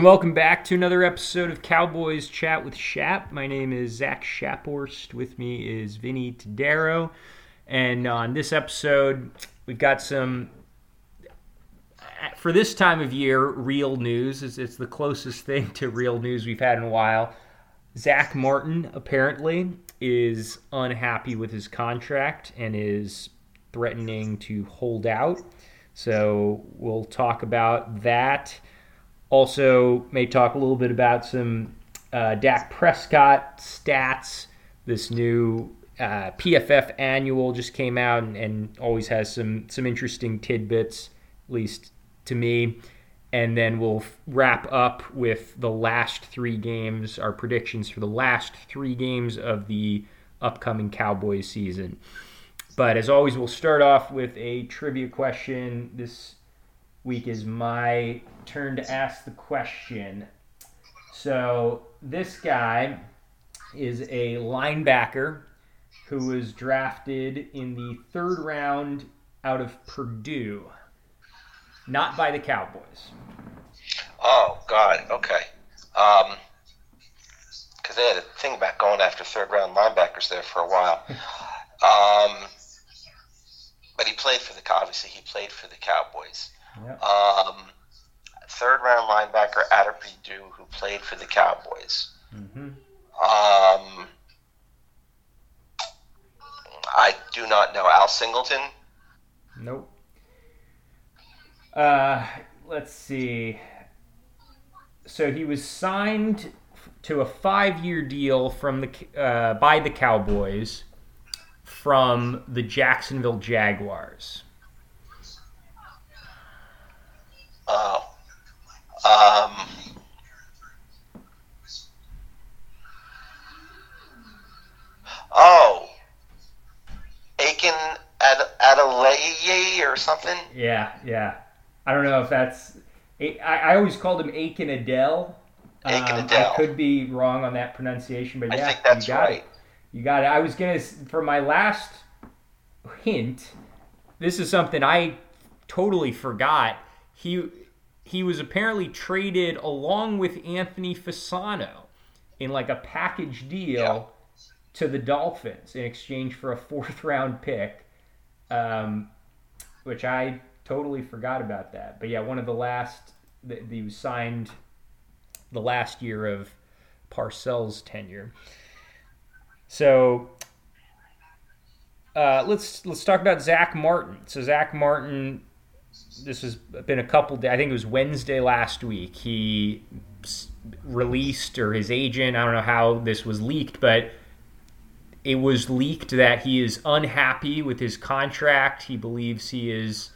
And welcome back to another episode of Cowboys Chat with Shap. My name is Zach Shaphorst. With me is Vinny Tadaro. And on this episode, we've got some, for this time of year, real news. It's, it's the closest thing to real news we've had in a while. Zack Martin apparently is unhappy with his contract and is threatening to hold out. So we'll talk about that. Also, may talk a little bit about some uh, Dak Prescott stats. This new uh, PFF annual just came out and, and, always has some some interesting tidbits, at least to me. And then we'll wrap up with the last three games, our predictions for the last three games of the upcoming Cowboys season. But as always, we'll start off with a trivia question. This week is my turn to ask the question. So this guy is a linebacker who was drafted in the third round out of Purdue, not by the Cowboys. Oh God, okay. Um, because they had a thing about going after third round linebackers there for a while. um, but he played for the obviously he played for the Cowboys. Yep. Um, third round linebacker of Purdue who played for the Cowboys. Mm-hmm. Um, I do not know Al Singleton. Nope. Uh, let's see. So he was signed to a five-year deal from the uh, by the Cowboys from the Jacksonville Jaguars. Oh. Um. Oh. Aiken Ad- Adelaye or something? Yeah, yeah. I don't know if that's. I, I always called him Aiken Adele. Aiken um, Adele. I could be wrong on that pronunciation, but yeah, you got right. It. You got it. I was gonna for my last hint. This is something I totally forgot. He he was apparently traded along with Anthony Fasano in like a package deal yeah. to the Dolphins in exchange for a fourth round pick, um, which I totally forgot about that. But yeah, one of the last that he was signed the last year of Parcells' tenure. So uh, let's let's talk about Zack Martin. So Zack Martin, this has been a couple. Days, I think it was Wednesday last week. He released or his agent. I don't know how this was leaked, but it was leaked that he is unhappy with his contract. He believes he is.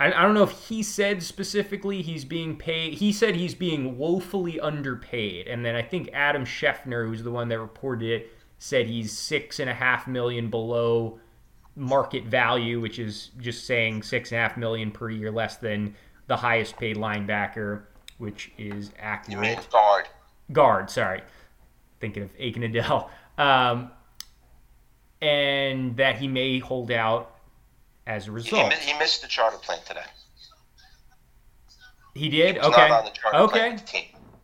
I, I don't know if he said specifically he's being paid. He said he's being woefully underpaid, and then I think Adam Schefter, who's the one that reported it said he's six and a half million below market value, which is just saying six and a half million per year less than the highest paid linebacker, which is accurate. You mean guard? Guard, sorry. Thinking of Aiken Adele. Um, and that he may hold out as a result. He, he missed the charter plane today. He did. He okay. okay.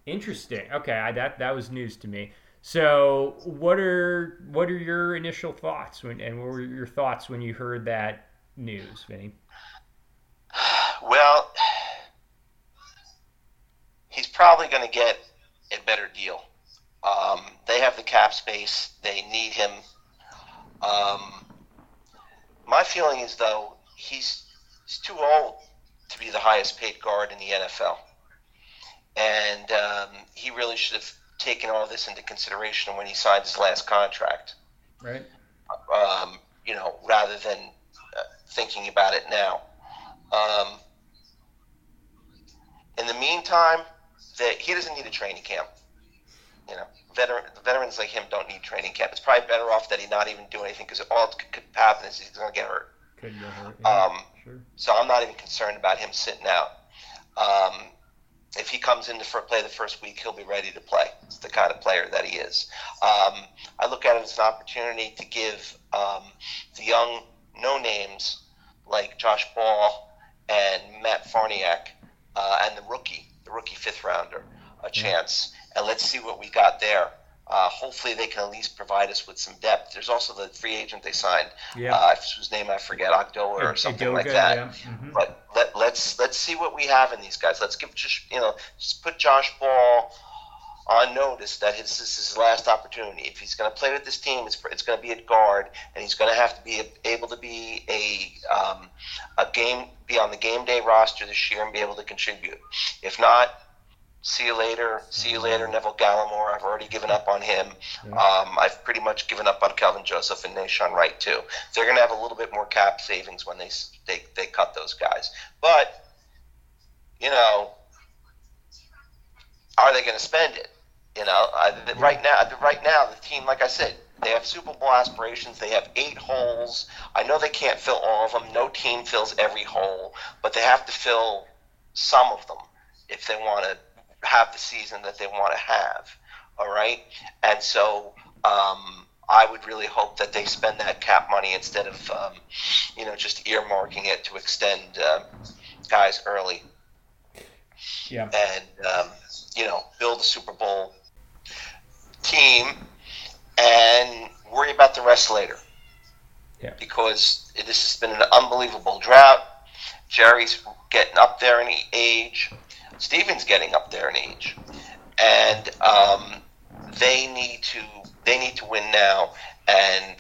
Interesting. Okay, I, that that was news to me. So, what are what are your initial thoughts when, and what were your thoughts when you heard that news, Vinny? Well, he's probably going to get a better deal. Um, they have the cap space; they need him. Um, my feeling is, though, he's he's too old to be the highest paid guard in the NFL, and um, he really should have taken all this into consideration when he signed his last contract. Right. Um, you know, rather than uh, thinking about it now. Um, in the meantime, that he doesn't need a training camp. You know, veteran veterans like him don't need training camp. It's probably better off that he not even do anything because all that could happen is he's going to get hurt. Could get hurt. Yeah, um, sure. So I'm not even concerned about him sitting out. Um, if he comes in to play the first week, he'll be ready to play. It's the kind of player that he is. Um, I look at it as an opportunity to give um, the young no names like Josh Ball and Matt Farniok uh, and the rookie the rookie fifth rounder, a chance, and let's see what we got there. Uh, hopefully, they can at least provide us with some depth. There's also the free agent they signed, Yeah. uh, whose name I forget, Ogdoa or something Idoga, like that. yeah. Mhm. But let, let's let's see what we have in these guys. Let's give just you know just put Josh Ball on notice that his, this is his last opportunity. If he's going to play with this team, it's, it's going to be at guard, and he's going to have to be able to be a um, a game be on the game day roster this year and be able to contribute. If not, see you later. See you later, Neville Gallimore. I've already given up on him. Um, I've pretty much given up on Kelvin Joseph and Nahshon Wright too. They're going to have a little bit more cap savings when they they they cut those guys, but you know, are they going to spend it? You know, I, right now, right now, the team, like I said, they have Super Bowl aspirations. They have eight holes. I know they can't fill all of them. No team fills every hole, but they have to fill some of them if they want to have the season that they want to have. All right, and so um, I would really hope that they spend that cap money instead of, um, you know, just earmarking it to extend uh, guys early Yeah. and um, you know build a Super Bowl team and worry about the rest later. Yeah. Because this has been an unbelievable drought. Jerry's getting up there in age. Steven's getting up there in age, and um, they need to they need to win now and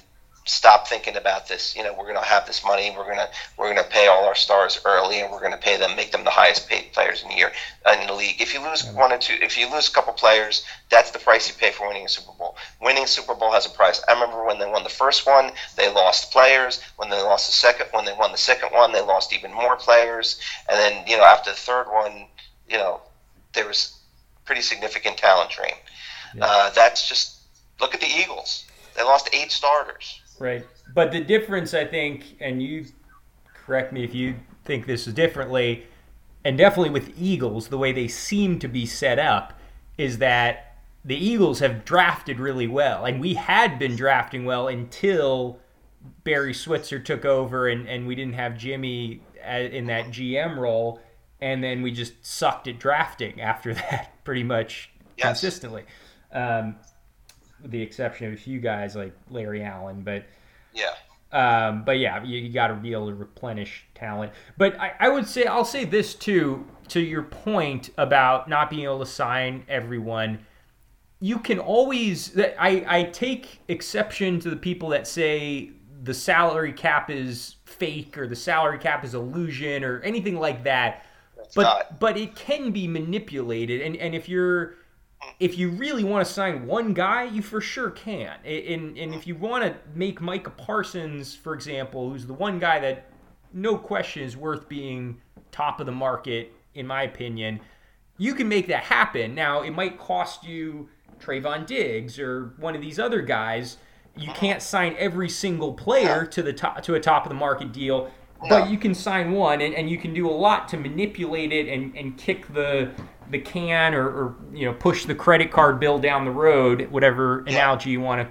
stop thinking about this. You know, we're going to have this money. We're going to we're going to pay all our stars early, and we're going to pay them, make them the highest paid players in the year in the league. If you lose one or two, if you lose a couple players, that's the price you pay for winning a Super Bowl. Winning a Super Bowl has a price. I remember when they won the first one, they lost players. When they lost the second, when they won the second one, they lost even more players. And then you know after the third one, you know there was pretty significant talent drain. Yeah. Uh, that's just look at the Eagles. They lost eight starters. Right. But the difference, I think, and you correct me if you think this is differently, and definitely with Eagles, the way they seem to be set up is that the Eagles have drafted really well. And we had been drafting well until Barry Switzer took over and, and we didn't have Jimmy in that GM role. And then we just sucked at drafting after that pretty much Yes. consistently. Um, with the exception of a few guys like Larry Allen, but Yeah. um, but yeah, you, you got to be able to replenish talent. But I, I would say I'll say this too to your point about not being able to sign everyone. You can always. I I take exception to the people that say the salary cap is fake or the salary cap is illusion or anything like that. It's But not. but it can be manipulated, and and if you're if you really want to sign one guy, you for sure can. And, and if you want to make Micah Parsons, for example, who's the one guy that no question is worth being top of the market, in my opinion, you can make that happen. Now, it might cost you Trevon Diggs or one of these other guys. You mm-hmm. can't sign every single player to the top to a top of the market deal, but you can sign one, and, and you can do a lot to manipulate it and, and kick the the can or, or you know push the credit card bill down the road, whatever analogy you want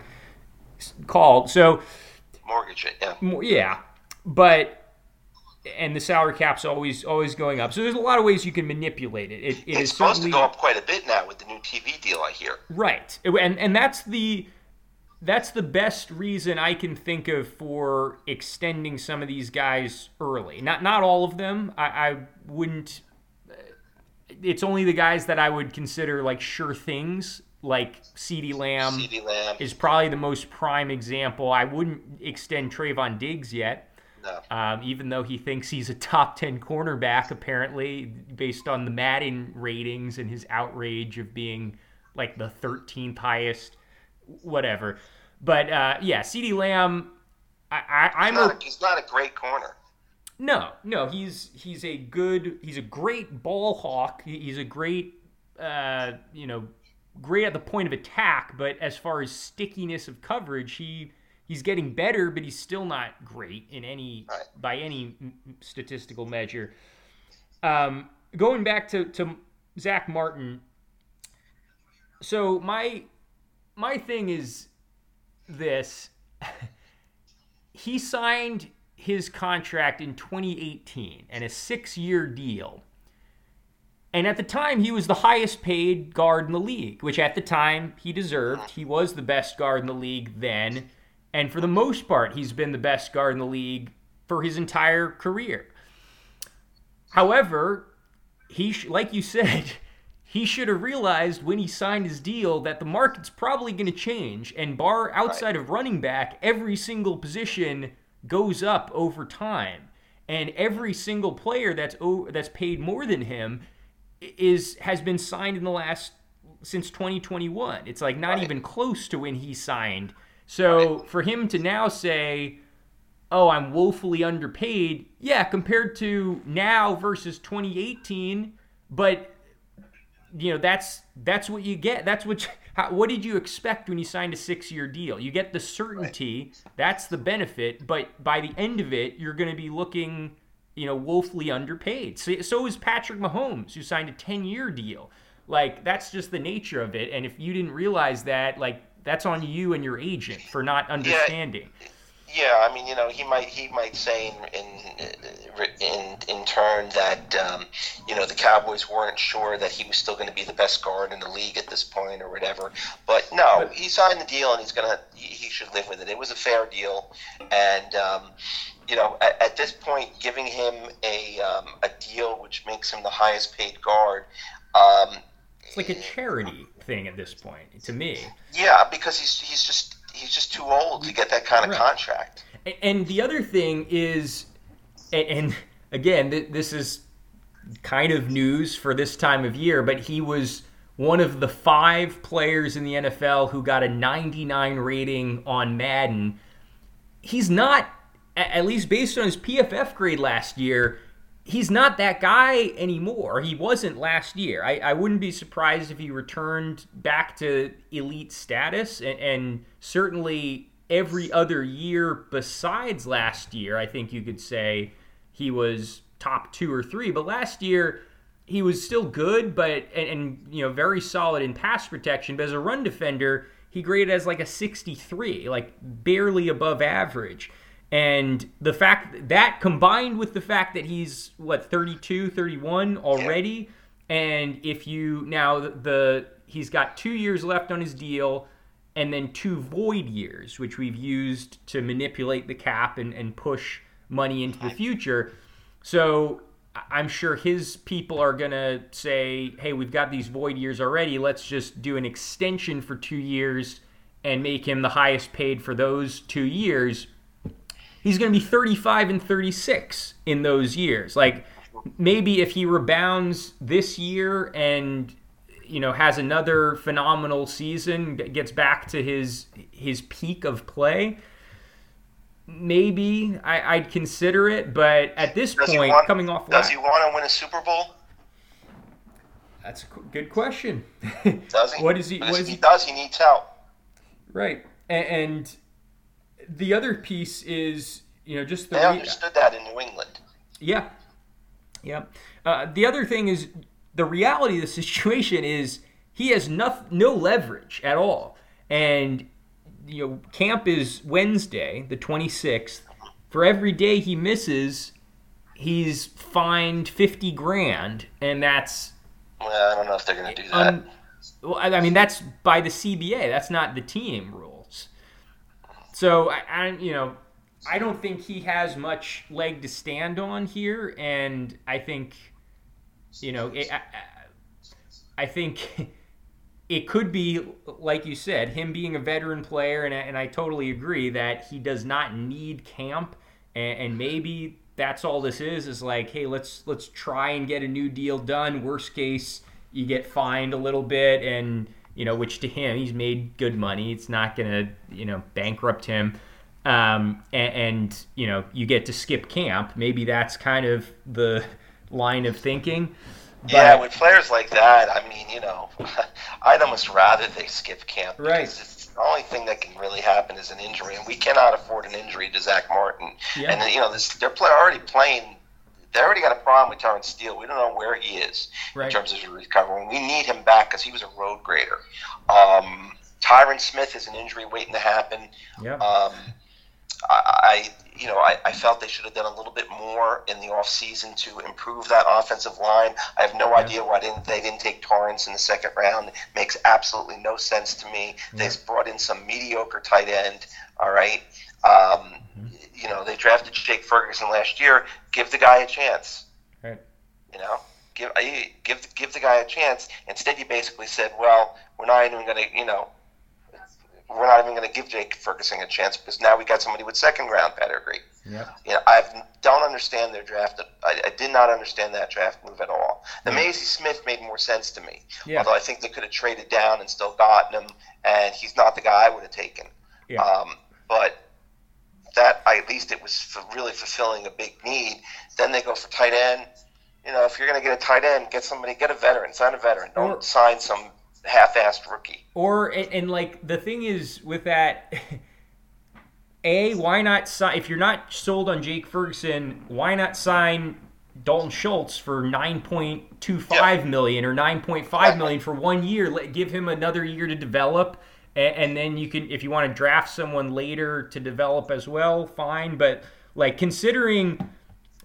to call. it. So Mortgage it. Yeah. yeah, but and the salary cap's always always going up. So there's a lot of ways you can manipulate it. It, it It's is supposed to go up quite a bit now with the new TV deal. I hear. right, and and that's the that's the best reason I can think of for extending some of these guys early. Not not all of them. I, I wouldn't. It's only the guys that I would consider like sure things, like CeeDee Lamb CeeDee Lamb. is probably the most prime example. I wouldn't extend Trevon Diggs yet. No. Um, even though he thinks he's a top 10 cornerback, apparently, based on the Madden ratings and his outrage of being like the 13th highest, whatever. But uh, yeah, CeeDee Lamb, I, I, I'm He's a, not, a, he's not a great corner. no, no, he's he's a good, he's a great ball hawk. He's a great, uh, you know, great at the point of attack. But as far as stickiness of coverage, he he's getting better, but he's still not great in any Right. by any statistical measure. Um, going back to to Zack Martin. So my my thing is this he signed his contract in 2018 and a six year deal. And at the time, he was the highest paid guard in the league, which at the time he deserved. He was the best guard in the league then. And for the most part, he's been the best guard in the league for his entire career. However, he like you said, he should have realized when he signed his deal that the market's probably going to change and bar outside of running back, every single position goes up over time. And every single player that's that's paid more than him is has been signed in the last since 2021. It's like not Right. even close to when he signed. So for him to now say, "Oh, I'm woefully underpaid," yeah, compared to now versus 2018, but you know that's that's what you get. That's what. How, what did you expect when you signed a six-year deal? You get the certainty. That's the benefit. But by the end of it, you're going to be looking, you know, woefully underpaid. So, so is Patrick Mahomes, who signed a 10-year deal. Like that's just the nature of it. And if you didn't realize that, like that's on you and your agent for not understanding. Yeah, I mean, you know, he might he might say in in in, in turn that um, you know the Cowboys weren't sure that he was still going to be the best guard in the league at this point or whatever. But no, he signed the deal and he's gonna he he should live with it. It was a fair deal, and um, you know, at, at this point, giving him a um, a deal which makes him the highest paid guard. Um, It's like a charity thing at this point, to me. yeah, because he's he's just he's just too old to get that kind of Right. contract. And- And the other thing is, and again, this is kind of news for this time of year, but he was one of the five players in the NFL who got a 99 rating on Madden. He's not, at least based on his PFF grade last year, he's not that guy anymore. He wasn't last year. I, I wouldn't be surprised if he returned back to elite status, and, and certainly every other year besides last year, I think you could say he was top two or three. But last year, he was still good, but and, and you know very solid in pass protection. But as a run defender, he graded as like a 63, like barely above average. And the fact that combined with the fact that he's what 32, 31 already, and if you now the, the he's got two years left on his deal, and then two void years, which we've used to manipulate the cap and, and push money into the future. So I'm sure his people are going to say, hey, we've got these void years already. Let's just do an extension for two years and make him the highest paid for those two years. He's going to be 35 and 36 in those years. Like maybe if he rebounds this year and you know has another phenomenal season, gets back to his his peak of play, maybe I, I'd consider it. But at this Does point, want- coming off Does he want to win a Super Bowl? that's a good question. Does he? What is he? What is he he? does, he needs help. Right, A- and the other piece is you know just the They re- understood that in New England. Yeah. Yeah. Uh, the other thing is the reality of the situation is he has no, no leverage at all. And, you know, camp is Wednesday, the 26th. For every day he misses, he's fined 50 grand. And that's, Well, I don't know if they're going to do that. un, well, I mean, that's by the CBA. That's not the team rules. So, I, I, you know, I don't think he has much leg to stand on here, and I think, you know, it, I, I think it could be, like you said, him being a veteran player, and and I totally agree that he does not need camp, and, and maybe that's all this is. Is like, hey, let's let's try and get a new deal done. Worst case, you get fined a little bit, and you know, which to him, he's made good money. It's not gonna, you know, bankrupt him um, and, and you know you get to skip camp. Maybe that's kind of the line of thinking. But, yeah, with players like that, I mean, you know, I'd almost rather they skip camp. because Right. It's the only thing that can really happen is an injury, and we cannot afford an injury to Zack Martin. Yeah. And you know, this, they're play, already playing. They already got a problem with Terence Steele. We don't know where he is Right. in terms of his recovery. We need him back because he was a road grader. Um, Tyron Smith is an injury waiting to happen. yeah, Um, I, you know, I, I felt they should have done a little bit more in the offseason to improve that offensive line. I have no Yeah. idea why didn't they didn't take Torrence in the second round. It makes absolutely no sense to me. They Yeah. brought in some mediocre tight end. All right. Um, Mm-hmm. You know, they drafted Jake Ferguson last year. Give the guy a chance. Right. You know, give give give the guy a chance. Instead, you basically said, "Well, we're not even going to, you know, we're not even going to give Jake Ferguson a chance because now we got somebody with second round pedigree." Yep. You know, I don't understand their draft. I, I did not understand that draft move at all. The Yeah. Mazi Smith made more sense to me. Yeah. Although I think they could have traded down and still gotten him, and he's not the guy I would have taken. Yeah. Um, but that I, at least it was f really fulfilling a big need. Then they go for tight end. You know, if you're going to get a tight end, get somebody, get a veteran, sign a veteran. Don't Or- sign some half-assed rookie. Or and, and like the thing is with that, a why not sign if you're not sold on Jake Ferguson, why not sign Dalton Schultz for nine point two five million or nine point five million for one year? Let give him another year to develop, and, and then you can if you want to draft someone later to develop as well, fine. But like considering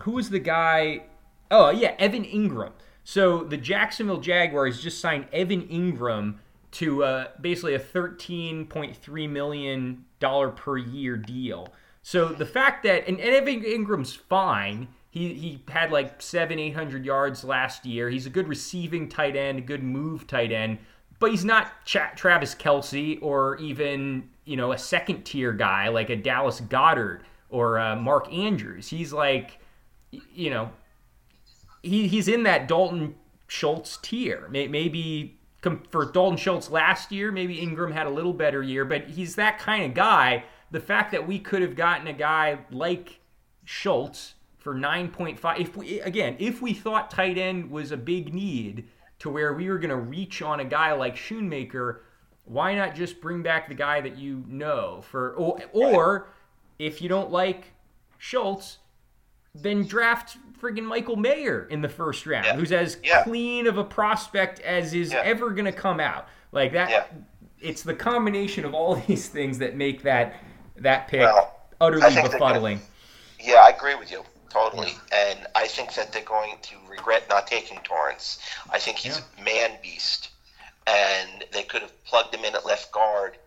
who was the guy? Oh yeah, Evan Engram. So the Jacksonville Jaguars just signed Evan Engram to uh, basically a thirteen point three million dollar per year deal. So the fact that and, and Evan Engram's fine. He he had like seven eight hundred yards last year. He's a good receiving tight end, a good move tight end, but he's not Cha- Travis Kelce or even you know a second tier guy like a Dallas Goedert or uh, Mark Andrews. He's like you know he, he's in that Dalton Schultz tier. May- Maybe for Dalton Schultz last year, maybe Engram had a little better year, but he's that kind of guy. The fact that we could have gotten a guy like Schultz for 9.5 if we again, if we thought tight end was a big need to where we were going to reach on a guy like Schoonmaker, why not just bring back the guy that you know for or, or if you don't like Schultz, then draft friggin' Michael Mayer in the first round, Yeah. who's as Yeah. clean of a prospect as is Yeah. ever going to come out. Like that, it's the combination of all these things that make that that pick Well, utterly gonna- befuddling. Yeah, I agree with you totally, and I think that they're going to regret not taking Torrence. I think he's a man beast, and they could have plugged him in at left guard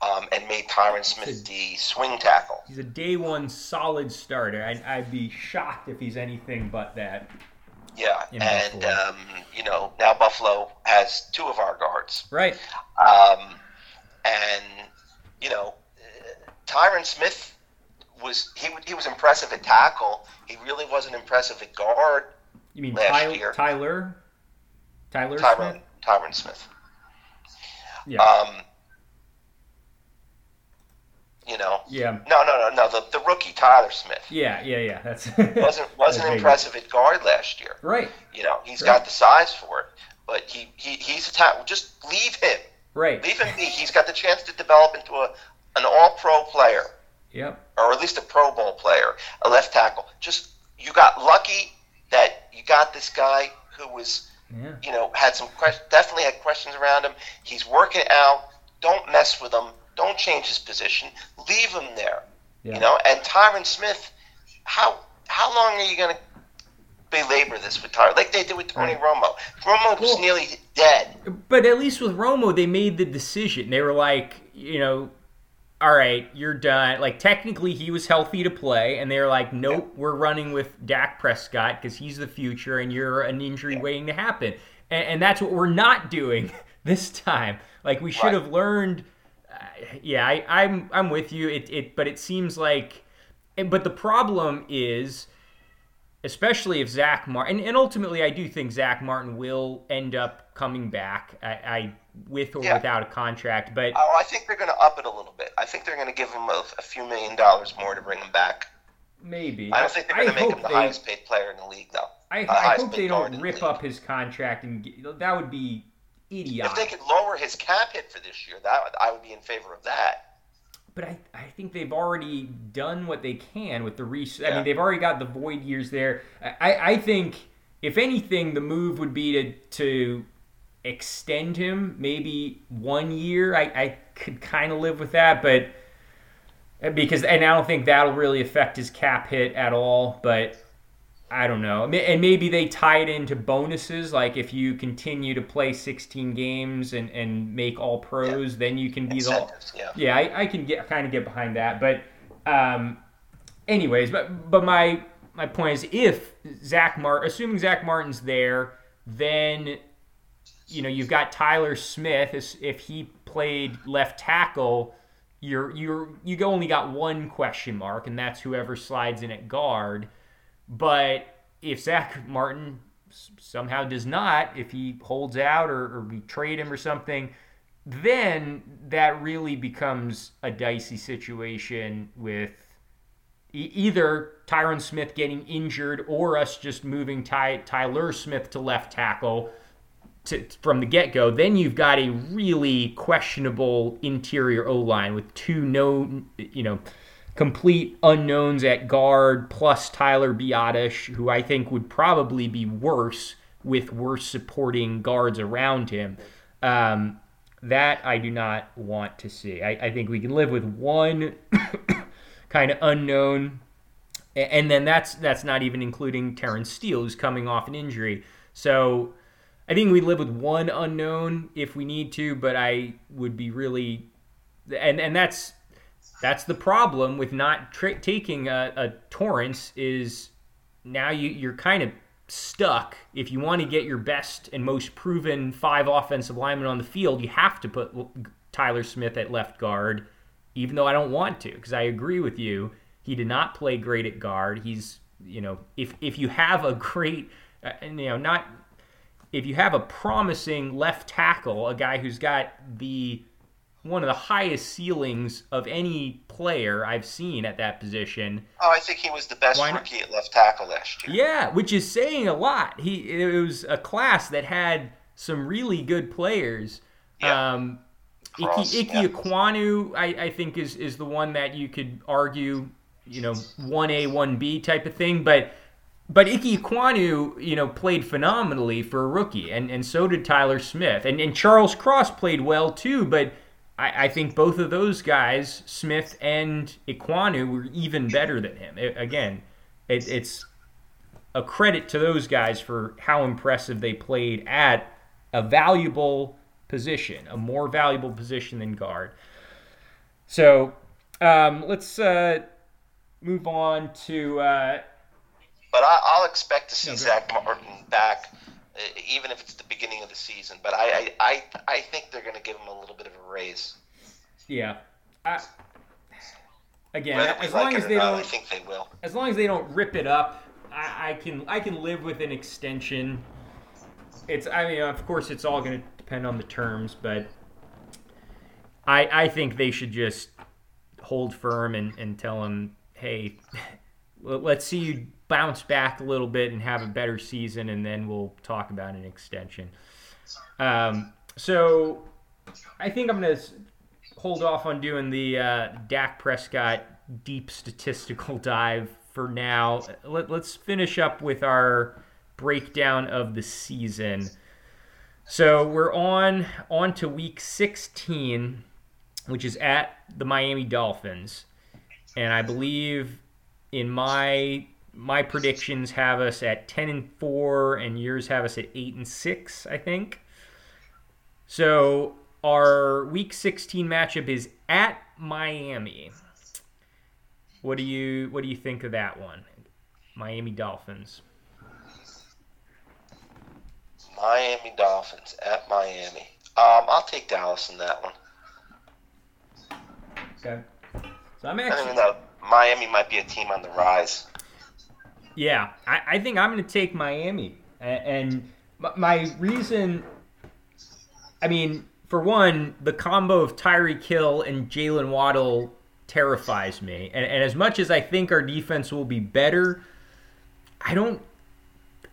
um, and made Tyron Smith the swing tackle. He's a day one solid starter. I'd, I'd be shocked if he's anything but that. Yeah, and um, you know now Buffalo has two of our guards, Right. um, and you know Tyron Smith was he he was impressive at tackle. He really wasn't impressive at guard. You mean Last Tyler? year. Tyler? Tyler Tyron Smith? Tyron Smith. Yeah. Um, you know, yeah. no, no, no, no. The, the rookie Tyler Smith Yeah, yeah, yeah. That's wasn't wasn't That's impressive at guard last year. Right. You know, he's Right. got the size for it, but he, he he's a ta- just leave him, Right. leave him be. He's got the chance to develop into a an All Pro player Yep. or at least a Pro Bowl player, a left tackle. Just you got lucky that you got this guy who was Yeah. you know, had some questions, definitely had questions around him. He's working out. Don't mess with him. Don't change his position. Leave him there. Yeah. You know, and Tyron Smith, how how long are you going to belabor this with Tyron? Like they did with Tony Right. Romo. Romo was nearly dead. But at least with Romo, they made the decision. They were like, you know, all right, you're done. Like technically, he was healthy to play, and they're like, nope, we're running with Dak Prescott because he's the future, and you're an injury waiting to happen. And, and that's what we're not doing this time. Like we should Right. have learned. Uh, yeah, I, I'm I'm with you. It it, but it seems like, but the problem is especially if Zack Martin, and, and ultimately I do think Zack Martin will end up coming back, I, I with or Yeah. without a contract. But Oh, I think they're going to up it a little bit. I think they're going to give him a, a few million dollars more to bring him back. maybe I don't think they're going to make him the they- highest paid player in the league, though. I, uh, I hope they don't in the rip up his contract, and that would be idiotic. If they could lower his cap hit for this year, that I would be in favor of that. But I, I think they've already done what they can with the re. I mean, they've already got the void years there. I, I think if anything, the move would be to to extend him maybe one year. I, I could kind of live with that, but because and I don't think that'll really affect his cap hit at all. But I don't know, and maybe they tie it into bonuses. Like if you continue to play 16 games and, and make all pros, yeah. then you can be Incentives, the yeah. yeah. I, I can get kind of get behind that, but um, anyways, but but my my point is if Zack Martin, assuming Zack Martin's there, then you know you've got Tyler Smith. If he played left tackle, you're you're you only got one question mark, and that's whoever slides in at guard. But if Zack Martin somehow does not, if he holds out or, or we trade him or something, then that really becomes a dicey situation with e- either Tyron Smith getting injured or us just moving Ty- Tyler Smith to left tackle to, from the get go. Then you've got a really questionable interior O line with two no, you know, complete unknowns at guard, plus Tyler Biadasz, who I think would probably be worse with worse supporting guards around him. Um, that I do not want to see. I, I think we can live with one kind of unknown, and then that's that's not even including Terence Steele, who's coming off an injury. So I think we live with one unknown if we need to, but I would be really, and and that's that's the problem with not tra- taking a, a Torrence is now you you're kind of stuck. If you want to get your best and most proven five offensive linemen on the field, you have to put Tyler Smith at left guard, even though I don't want to, because I agree with you. He did not play great at guard. He's, you know, if if you have a great, uh, you know, not if you have a promising left tackle, a guy who's got the one of the highest ceilings of any player I've seen at that position. Oh, I think he was the best rookie at left tackle last year. Yeah, which is saying a lot. He it was a class that had some really good players. Yeah. Um, Cross, Ike, Ike yeah. I, I think is is the one that you could argue, you know, one A, one B type of thing, but. But Ike Kwanu, you know, played phenomenally for a rookie, and, and so did Tyler Smith. And, and Charles Cross played well too, but I, I think both of those guys, Smith and Ekwonu, were even better than him. It, again, it, it's a credit to those guys for how impressive they played at a valuable position, a more valuable position than guard. So um, let's uh, move on to. Uh, but I, will expect to see no, Zack Martin back eh, even if it's the beginning of the season. But I, I, I think they're going to give him a little bit of a raise. Yeah. I, again, as long as they not, don't, I think they will. As long as they don't rip it up, I, I can, I can live with an extension. It's, I mean, of course, it's all going to depend on the terms, but I, I think they should just hold firm and, and tell him, hey, let's see you bounce back a little bit and have a better season, and then we'll talk about an extension. Um, so I think I'm going to hold off on doing the uh, Dak Prescott deep statistical dive for now. Let, us finish up with our breakdown of the season. So we're on on to week 16, which is at the Miami Dolphins, and I believe in my my predictions have us at 10 and 4 and yours have us at 8 and 6 i think. So our week 16 matchup is at miami. What do you what do you think of that one? Miami dolphins. Miami dolphins at miami. Um, i'll take dallas in that one. Okay. So i'm actually miami might be a team on the rise yeah, I, I think I'm going to take Miami. And my reason, I mean, for one, the combo of Tyreek Hill and Jaylen Waddle terrifies me. And, and as much as I think our defense will be better, I don't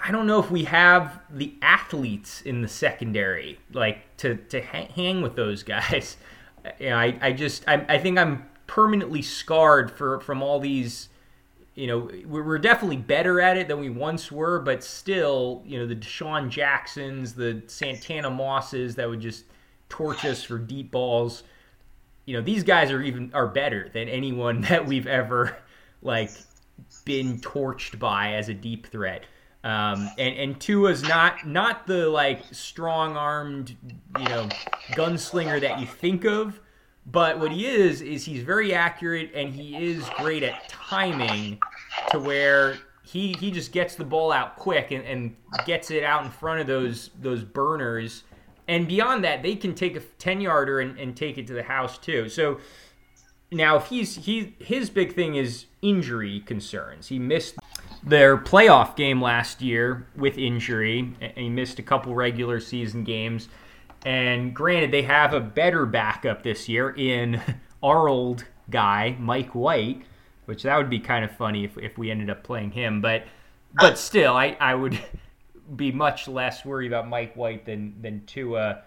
I don't know if we have the athletes in the secondary like to to hang with those guys. You know, I, I just I, I think I'm permanently scarred for from all these you know, we're definitely better at it than we once were, but still, you know, the DeSean Jacksons, the Santana Mosses that would just torch us for deep balls. you know these guys are even are better than anyone that we've ever like been torched by as a deep threat. Um, and and Tua's not not the like strong armed you know gunslinger that you think of, but what he is is he's very accurate and he is great at timing to where he he just gets the ball out quick and, and gets it out in front of those those burners. And beyond that, they can take a ten yarder and, and take it to the house too. So now if he's he his big thing is injury concerns. He missed their playoff game last year with injury. and He missed a couple regular season games. And granted, they have a better backup this year in our old guy, Mike White, which that would be kind of funny if, if we ended up playing him. But but still, I, I would be much less worried about Mike White than than Tua.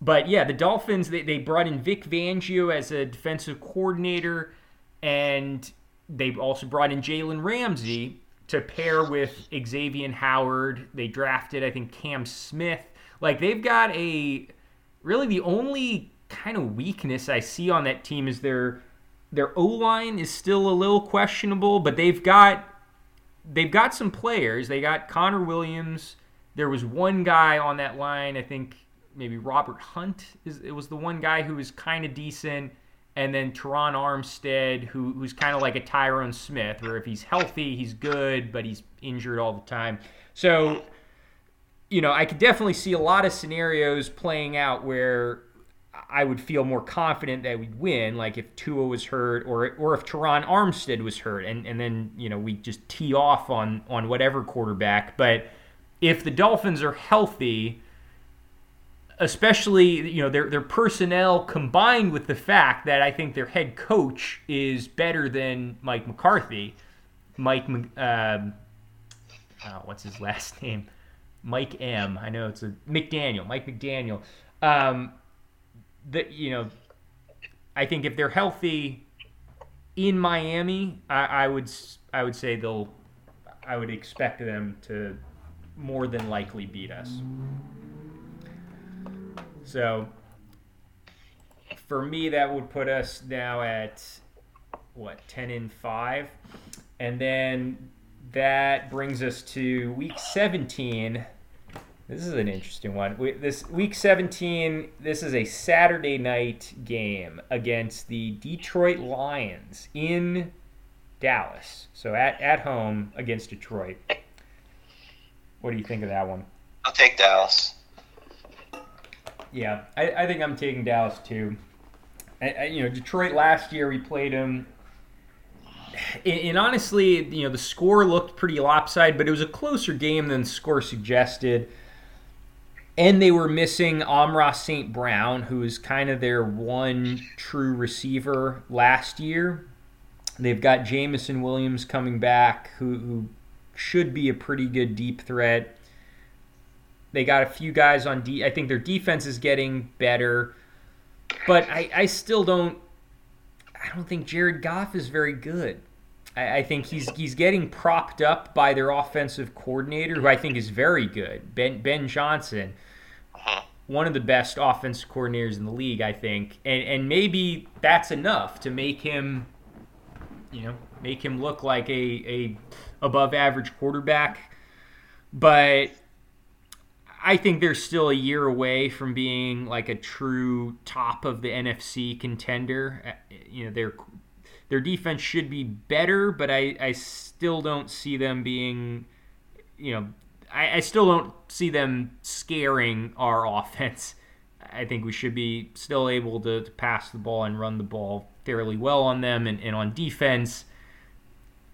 But yeah, the Dolphins they, they brought in Vic Fangio as a defensive coordinator, and they also brought in Jalen Ramsey to pair with Xavier Howard. They drafted, I think, Cam Smith. Like they've got a really the only kind of weakness I see on that team is their their O line is still a little questionable, but they've got they've got some players. They got Connor Williams. There was one guy on that line, I think maybe Robert Hunt is it was the one guy who was kind of decent, and then Terron Armstead, who who's kind of like a Tyron Smith, where if he's healthy, he's good, but he's injured all the time. So, you know, I could definitely see a lot of scenarios playing out where I would feel more confident that we'd win, like if Tua was hurt or or if Terron Armstead was hurt, and, and then you know we just tee off on on whatever quarterback. But if the Dolphins are healthy, especially you know their their personnel combined with the fact that I think their head coach is better than Mike McCarthy, Mike um, oh, what's his last name? Mike M. I know it's a McDaniel, Mike McDaniel. Um, that you know, I think if they're healthy in Miami, I, I would I would say they'll I would expect them to more than likely beat us. So for me, that would put us now at what ten and five, and then that brings us to week seventeen. This is an interesting one. We, this week 17, this is a Saturday night game against the Detroit Lions in Dallas. So at, at home against Detroit. What do you think of that one? I'll take Dallas. Yeah, I, I think I'm taking Dallas too. I, I, you know, Detroit last year we played them. And, honestly, you know, the score looked pretty lopsided, but it was a closer game than the score suggested and they were missing Amon-Ra St. Brown, who is kind of their one true receiver last year. They've got Jameson Williams coming back, who, who should be a pretty good deep threat. They got a few guys on D. I think their defense is getting better, but I, I still don't. I don't think Jared Goff is very good. I, I think he's he's getting propped up by their offensive coordinator, who I think is very good, Ben Ben Johnson, uh-huh. one of the best offensive coordinators in the league, I think, and and maybe that's enough to make him, you know, make him look like a a above average quarterback, but. I think they're still a year away from being like a true top of the NFC contender. Uh, you know, they're their defense should be better, but I, I still don't see them being, you know, I, I still don't see them scaring our offense. I think we should be still able to, to pass the ball and run the ball fairly well on them. And, and on defense,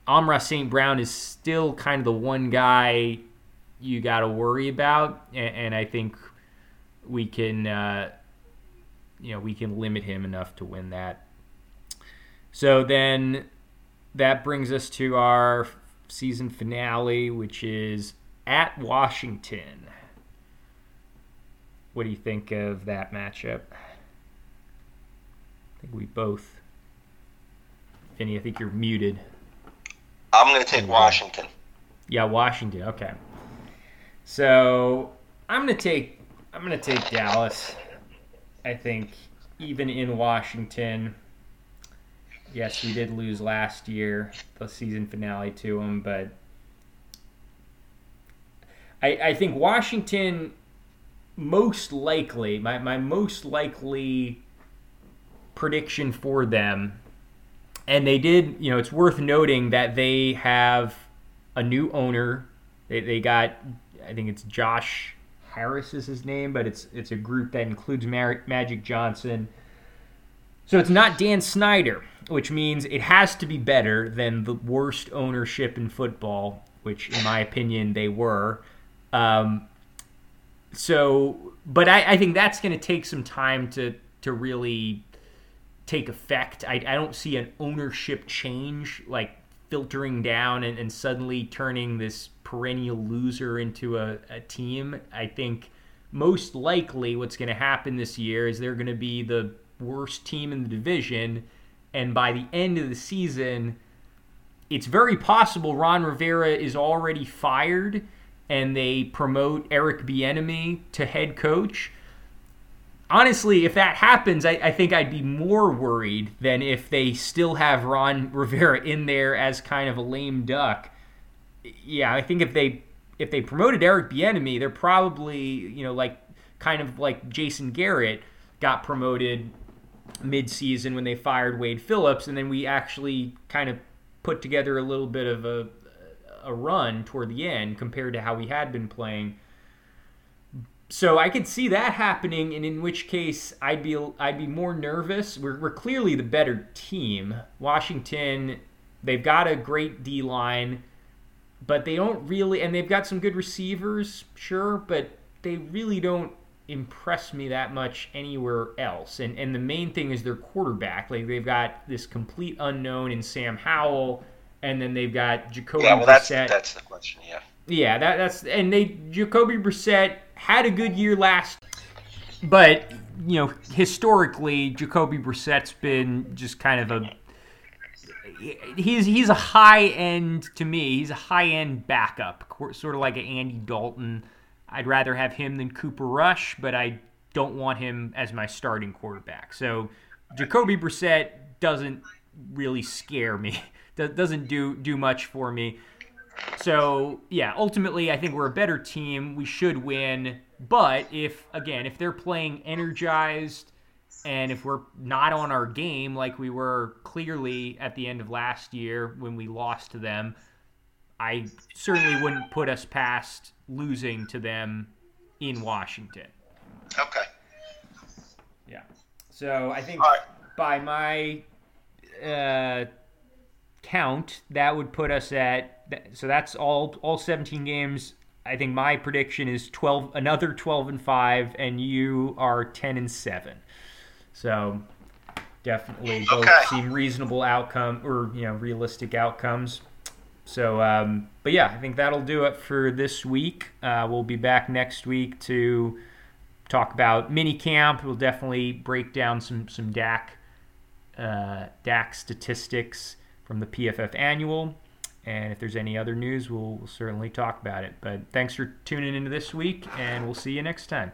Amon-Ra St. Brown is still kind of the one guy you got to worry about. And, and, I think we can, uh, you know, we can limit him enough to win that. So then that brings us to our season finale, which is at Washington. What do you think of that matchup? I think we both. Vinny, I think you're muted. I'm going to take Washington. Yeah, Washington. Okay. So I'm to take I'm to take Dallas. I think even in Washington, yes, we did lose last year, the season finale to them, but I, I think Washington most likely, my, my most likely prediction for them, and they did, you know, it's worth noting that they have a new owner. They, they got, I think it's Josh Harris is his name, but it's it's a group that includes Mar- Magic Johnson. So it's not Dan Snyder, which means it has to be better than the worst ownership in football, which, in my opinion, they were. Um, so, but I, I think that's going to take some time to to really take effect. I, I don't see an ownership change like filtering down and, and suddenly turning this perennial loser into a, a team. I think most likely what's going to happen this year is they're going to be the worst team in the division. And by the end of the season, it's very possible Ron Rivera is already fired and they promote Eric Bieniemy to head coach. Honestly, if that happens, I, I, think I'd be more worried than if they still have Ron Rivera in there as kind of a lame duck. Yeah, I think if they if they promoted Eric Bieniemy, they're probably you know like kind of like Jason Garrett got promoted mid-season when they fired Wade Phillips, and then we actually kind of put together a little bit of a a run toward the end compared to how we had been playing. So I could see that happening, and in which case I'd be I'd be more nervous. We're, we're clearly the better team. Washington, they've got a great D line, but they don't really, and they've got some good receivers, sure, but they really don't impress me that much anywhere else. And and the main thing is their quarterback. Like they've got this complete unknown in Sam Howell and then they've got Jacoby yeah, well, Brissett. That's, that's the question, yeah. Yeah, that, that's and they Jacoby Brissett had a good year last, but you know historically Jacoby Brissett's been just kind of a he's he's a high end to me. He's a high end backup, sort of like an Andy Dalton. I'd rather have him than Cooper Rush, but I don't want him as my starting quarterback. So Jacoby Brissett doesn't really scare me doesn't do do much for me. So yeah, ultimately, I think we're a better team. We should win. But if again, if they're playing energized, and if we're not on our game like we were clearly at the end of last year when we lost to them, I certainly wouldn't put us past losing to them in Washington. Okay. Yeah. So I think right. by my uh, count, that would put us at so that's all all 17 games. I think my prediction is 12 another 12 and 5 and you are 10 and 7. So definitely both okay. seem reasonable outcome or you know realistic outcomes. So um, but yeah, I think that'll do it for this week. Uh, we'll be back next week to talk about mini camp. We'll definitely break down some some Dak uh, Dak statistics from the PFF Annual. And if there's any other news, we'll, we'll certainly talk about it. But thanks for tuning into this week, and we'll see you next time.